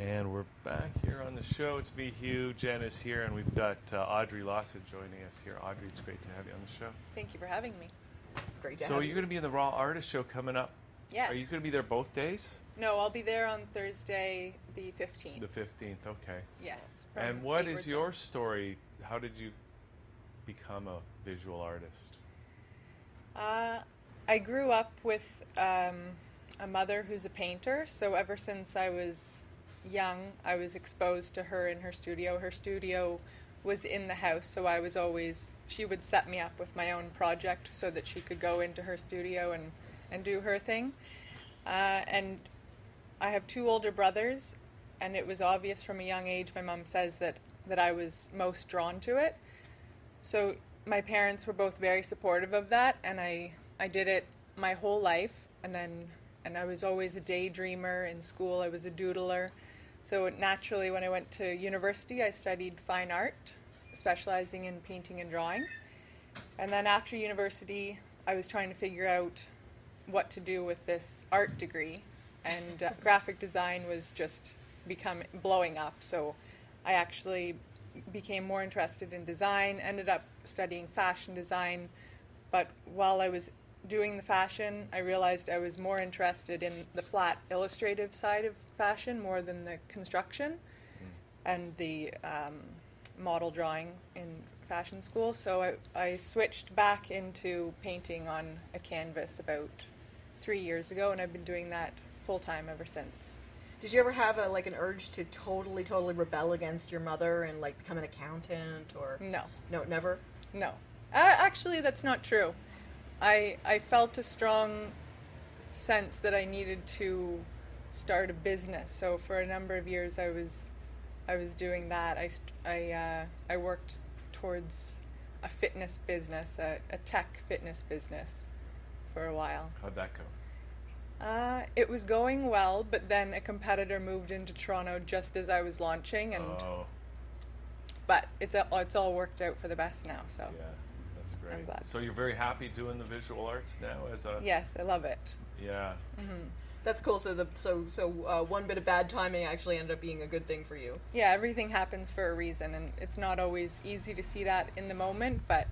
And we're back here on the show. It's me, Hugh. Jen is here, and we've got uh, Audrey Lawson joining us here. Audrey, it's great to have you on the show. Thank you for having me. It's great to So have you're going to be in the Raw Artist Show coming up. Yes. Are you going to be there both days? No, I'll be there on Thursday, the 15th. The 15th, okay. yes. And what is your story? How did you become a visual artist? Uh, I grew up with um, a mother who's a painter, so ever since I was young, I was exposed to her in her studio. Her studio was in the house, so I was always, she would set me up with my own project so that she could go into her studio and, and do her thing. Uh, and I have two older brothers, and it was obvious from a young age, my mom says, that, that I was most drawn to it. So my parents were both very supportive of that, and I I did it my whole life, and then and I was always a daydreamer in school. I was a doodler, so naturally when I went to university, I studied fine art, specializing in painting and drawing. And then after university, I was trying to figure out what to do with this art degree, and uh, graphic design was just becoming blowing up. So I actually became more interested in design, ended up studying fashion design, but while I was doing the fashion, I realized I was more interested in the flat illustrative side of fashion more than the construction and the um, model drawing in fashion school. So I, I switched back into painting on a canvas about three years ago, and I've been doing that full time ever since. Did you ever have a like an urge to totally, totally rebel against your mother and like become an accountant or No. no, never? No. Uh, actually, that's not true. I I felt a strong sense that I needed to start a business. So for a number of years, I was I was doing that. I I uh, I worked towards a fitness business, a, a tech fitness business, for a while. How'd that go? Uh, it was going well, but then a competitor moved into Toronto just as I was launching, and oh, but it's a, it's all worked out for the best now. So yeah, that's great. glad. So you're very happy doing the visual arts now as a yes, I love it. yeah. That's cool. So the so so uh, one bit of bad timing actually ended up being a good thing for you. yeah, everything happens for a reason, and it's not always easy to see that in the moment, but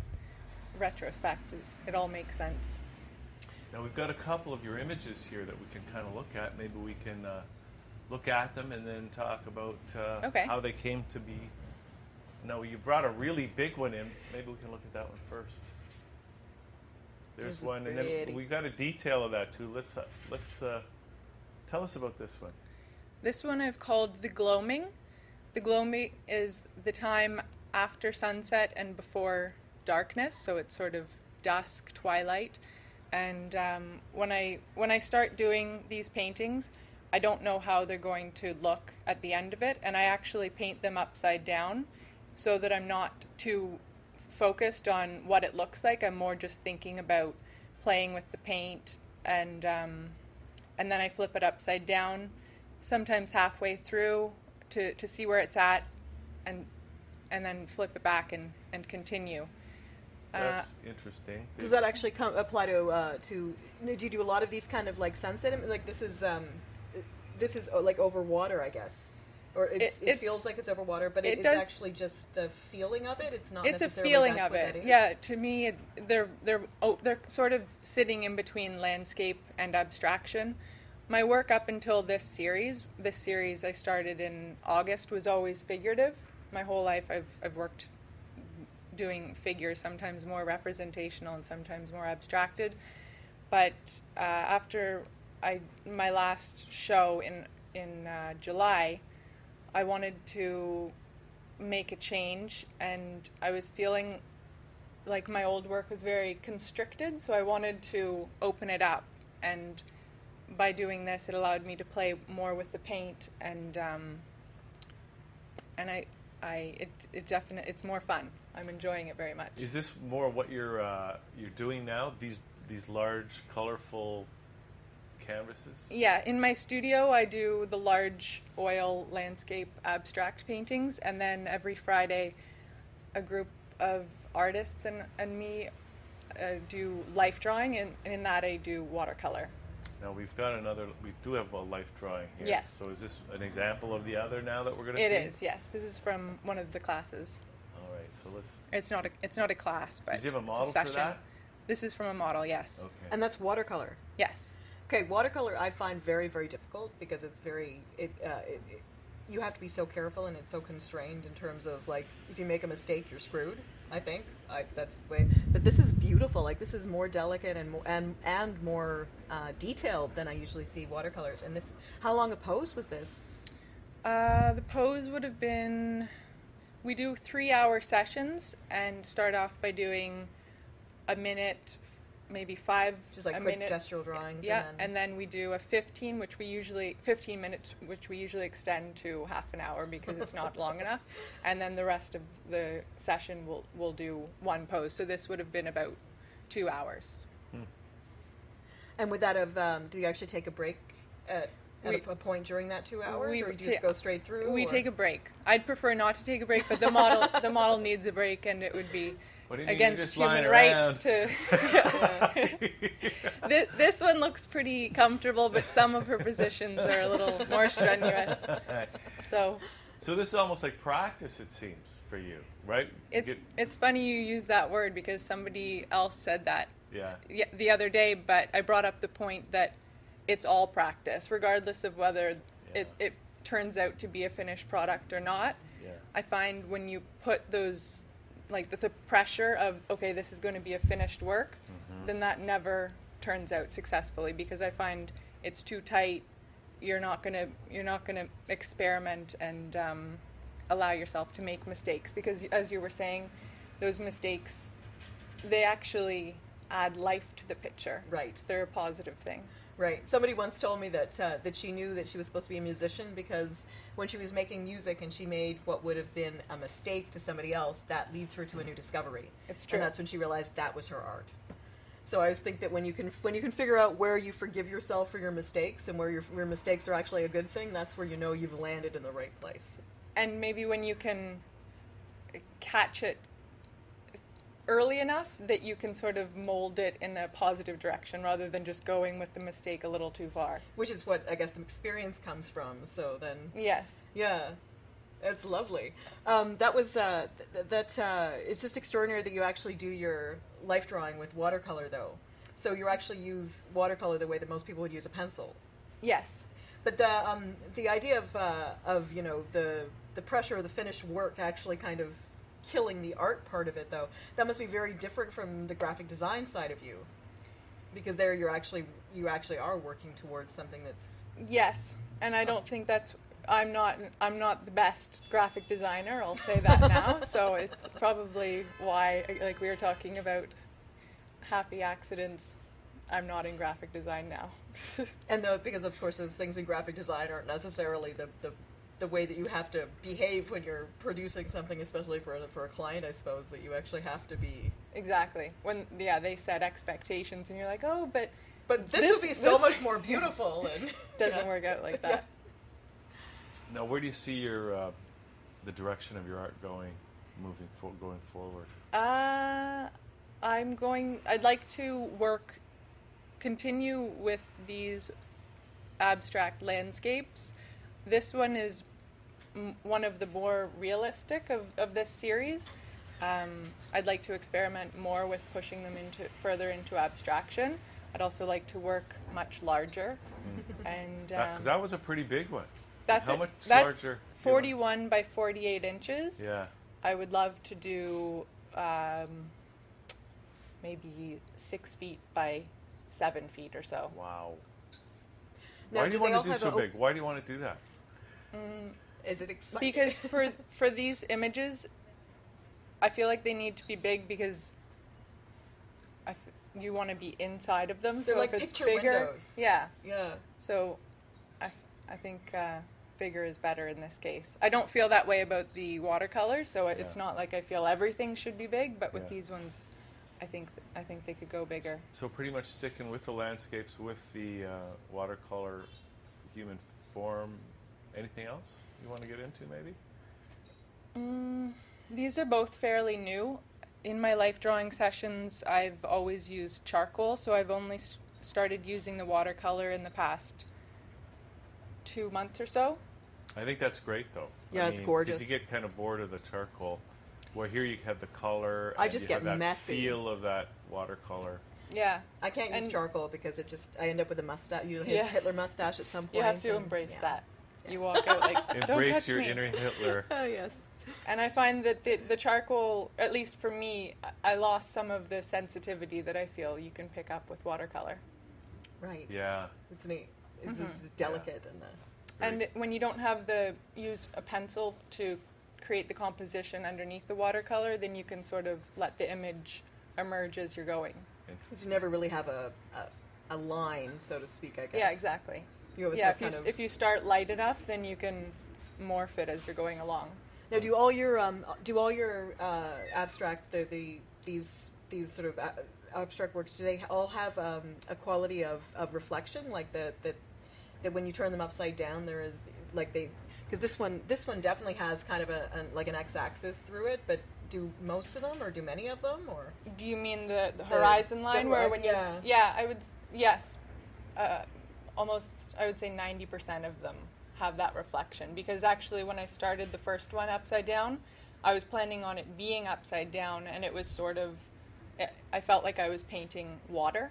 retrospect is it all makes sense. Now we've got a couple of your images here that we can kind of look at. Maybe we can uh, look at them and then talk about uh, Okay. how they came to be. No, you brought a really big one in. Maybe we can look at that one first. There's This is one, and then we got a detail of that too. Let's uh, let's uh, tell us about this one. This one I've called the gloaming. The gloaming is the time after sunset and before darkness, so it's sort of dusk, twilight. And um, when I when I start doing these paintings, I don't know how they're going to look at the end of it, and I actually paint them upside down so that I'm not too focused on what it looks like. I'm more just thinking about playing with the paint, and um, and then I flip it upside down, sometimes halfway through to, to see where it's at, and and then flip it back and, and continue. Uh, That's interesting. Does that actually come apply to uh, to? Do you do a lot of these kind of like sunset? im- Like this is um, this is uh, like over water, I guess, or it's, It- it, feels like it's over water, but it it, it's actually just the feeling of it. It's not. it's a feeling that's of it. Yeah, to me, it, they're they're oh, they're sort of sitting in between landscape and abstraction. My work up until this series, this series I started in August, was always figurative. My whole life, I've I've worked doing figures, sometimes more representational and sometimes more abstracted. But uh, after I my last show in in uh, July, I wanted to make a change, and I was feeling like my old work was very constricted, so I wanted to open it up. And by doing this, it allowed me to play more with the paint, and um, and I, I it it definitely it's more fun. I'm enjoying it very much. Is this more what you're uh, you're doing now? These these large, colorful canvases. Yeah, in my studio, I do the large oil landscape abstract paintings, and then every Friday, a group of artists and, and me uh, do life drawing, and, and in that, I do watercolor. Now we've got another. We do have a life drawing here. Yes. So is this an example of the other now that we're going to It see? is, yes. This is from one of the classes. All right. So let's. It's not a it's not a class, but Did you have a it's model for session. that? This is from a model, yes. Okay. And that's watercolor. Yes. Okay, watercolor I find very very difficult because it's very it, uh, it, it you have to be so careful and it's so constrained in terms of like if you make a mistake you're screwed. I think I, that's the way. But this is beautiful. Like this is more delicate and more and and more uh, detailed than I usually see watercolors. And this, how long a pose was this? Uh, the pose would have been we do three hour sessions and start off by doing a minute, maybe five, Just like a quick minute. gestural drawings. Yeah, and then, and then we do a 15, which we usually 15 minutes, which we usually extend to half an hour because it's not long enough, and then the rest of the session we'll we'll do one pose. So this would have been about two hours. and would that have? Um, do you actually take a break at, at We- a, a point during that two hours, we or do you just go straight through? We or- take a break. I'd prefer not to take a break, but the model the model needs a break, and it would be What do you mean? against human rights to. this, this one looks pretty comfortable, but some of her positions are a little more strenuous. So so this is almost like practice. It seems for you, right? It's get- it's funny you use that word because somebody else said that yeah. the other day, but I brought up the point that it's all practice, regardless of whether Yeah. it, it turns out to be a finished product or not. Yeah. I find when you put those, like the, the pressure of, okay, this is going to be a finished work, Mm-hmm. then that never turns out successfully because I find it's too tight. You're not gonna you're not gonna experiment and um, allow yourself to make mistakes because as you were saying, those mistakes they actually add life to the picture. Right. They're a positive thing. Right. Somebody once told me that uh, that she knew that she was supposed to be a musician because when she was making music and she made what would have been a mistake to somebody else, that leads her to a new discovery. It's true. And that's when she realized that was her art. So I always think that when you can when you can figure out where you forgive yourself for your mistakes and where your your mistakes are actually a good thing, that's where you know you've landed in the right place. and maybe when you can catch it early enough that you can sort of mold it in a positive direction rather than just going with the mistake a little too far. Which is what I guess the experience comes from. So then Yes. Yeah, it's lovely. Um, that was uh, th- that. Uh, it's just extraordinary that you actually do your life drawing with watercolor, though. So you actually use watercolor the way that most people would use a pencil. Yes. But the um, the idea of uh, of you know the the pressure of the finished work actually kind of killing the art part of it, though. That must be very different from the graphic design side of you, because there you're actually you actually are working towards something that's Yes. And I don't think that's I'm not I'm not the best graphic designer, I'll say that now. so it's probably why like we were talking about happy accidents. I'm not in graphic design now. And the, because of course those things in graphic design aren't necessarily the, the the way that you have to behave when you're producing something, especially for a, for a client, I suppose that you actually have to be. exactly. When yeah, they set expectations and you're like, "Oh, but But this, This- would be so this- much more beautiful and doesn't yeah. work out like Yeah. that." Now, where do you see your uh, the direction of your art going, moving for, going forward? Uh, I'm going. I'd like to work, continue with these abstract landscapes. This one is m- one of the more realistic of, of this series. Um, I'd like to experiment more with pushing them into further into abstraction. I'd also like to work much larger, and um, that was a pretty big one. that's how it. much that's larger? do you want? 41 by 48 inches. Yeah. I would love to do um, maybe six feet by seven feet or so. Wow. Now, Why do do you want to do so a- big? Why do you want to do that? Is it exciting? Because for for these images, I feel like they need to be big because I f- you want to be inside of them. They're so like if it's picture bigger, windows. yeah. yeah, So I, f- I think uh, bigger is better in this case. I don't feel that way about the watercolors, so it's Yeah. not like I feel everything should be big. But with Yeah. these ones, I think I think they could go bigger. So pretty much sticking with the landscapes, with the uh, watercolor, human form. Anything else you want to get into, maybe? Mm, these are both fairly new. In my life drawing sessions, I've always used charcoal, so I've only s- started using the watercolor in the past two months or so. I think that's great though. Yeah, I it's mean, 'cause gorgeous. You get kind of bored of the charcoal. Where here you have the color. I and just you get have that messy. feel of that watercolor. Yeah, I can't use And- charcoal because it just I end up with a mustache, usually Yeah. Hitler mustache at some point. you have to and- embrace yeah. that. You walk out like, don't Embrace touch your me. inner Hitler. Oh yes. And I find that the, the charcoal, at least for me, I- I lost some of the sensitivity that I feel you can pick up with watercolor. Right. Yeah. It's neat. It's, Mm-hmm. it's delicate and the. And Very- when you don't have the use a pencil to create the composition underneath the watercolor, then you can sort of let the image emerge as you're going. Because you never really have a, a a line, so to speak. I guess. Yeah, exactly. You always Yeah, if you if you start light enough, then you can morph it as you're going along. Now, do all your um, do all your uh, abstract the, the these these sort of a- abstract works do they all have um, a quality of, of reflection? Like that that that when you turn them upside down there is like they because this one this one definitely has kind of a, a like an x-axis through it but do most of them or do many of them or? Do you mean the, the The- horizon the line where when horizon- you s- yeah. I would yes. Uh, almost I would say ninety percent of them have that reflection because actually when I started the first one upside down I was planning on it being upside down and it was sort of I- I felt like I was painting water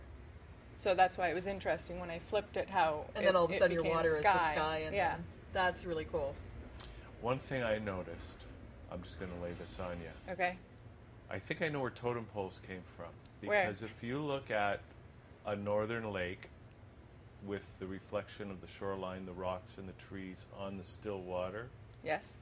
so that's why it was interesting when I flipped it how and it- then all of a sudden your became water is the sky and yeah that's really cool One thing I noticed, I'm just going to lay this on you. okay I think I know where totem poles came from. Where? Because if you look at a northern lake with the reflection of the shoreline, the rocks, and the trees on the still water, yes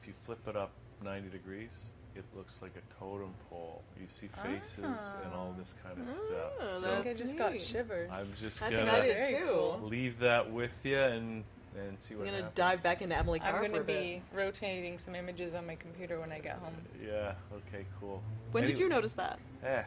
if you flip it up 90 degrees, it looks like a totem pole. You see faces and all this kind of Oh, stuff. I So think I That's just got shivers I'm just I gonna think I did too leave that with you and and see what I'm gonna happens. dive back into Emily Carr I'm for going a to bit. be rotating some images on my computer when I get home Yeah. Okay. Cool. when did you notice that Eh.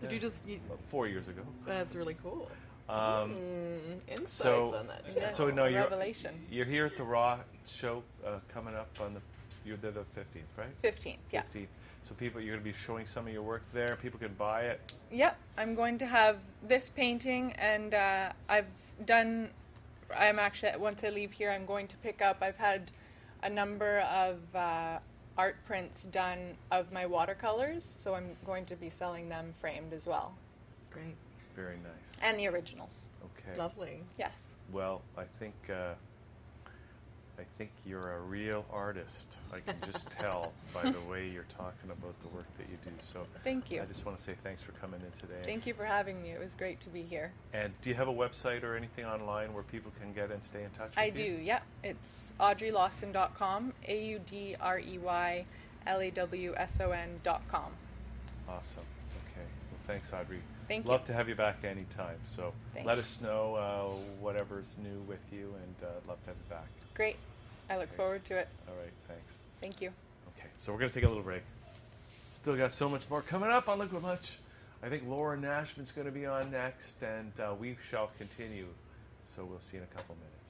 did yeah, you just you, about four years ago. that's really cool Um, Mm, insights so- on that. Yeah. Jess. So no, you're Revelation. You're here at the Raw show uh, coming up on the. You're there the 15th, right? 15th yeah 15th. So people, you're going to be showing some of your work there. People can buy it. Yep, I'm going to have this painting, and uh, I've done. I'm actually once I leave here, I'm going to pick up. I've had a number of uh, art prints done of my watercolors, so I'm going to be selling them framed as well, Great. Very nice. and the originals. Okay. Lovely. Yes, Well, I think uh, I think you're a real artist. I can just tell by the way you're talking about the work that you do. So thank you. I just want to say thanks for coming in today. Thank you for having me. It was great to be here. And do you have a website or anything online where people can get and stay in touch with I you? do. Yep, it's audreylawson.com. A U D R E Y L A W S O N.com. Awesome. Okay. Well, thanks, Audrey. Thank Love you. to have you back anytime. So Thank let us know uh, whatever's new with you, and uh, I'd love to have you back. Great. I look forward to it. All right. Thanks. Thank you. Okay. So we're gonna take a little break. Still got so much more coming up on Liquid Lunch. I think Laura Nashman's going to be on next, and uh, we shall continue. So we'll see you in a couple minutes.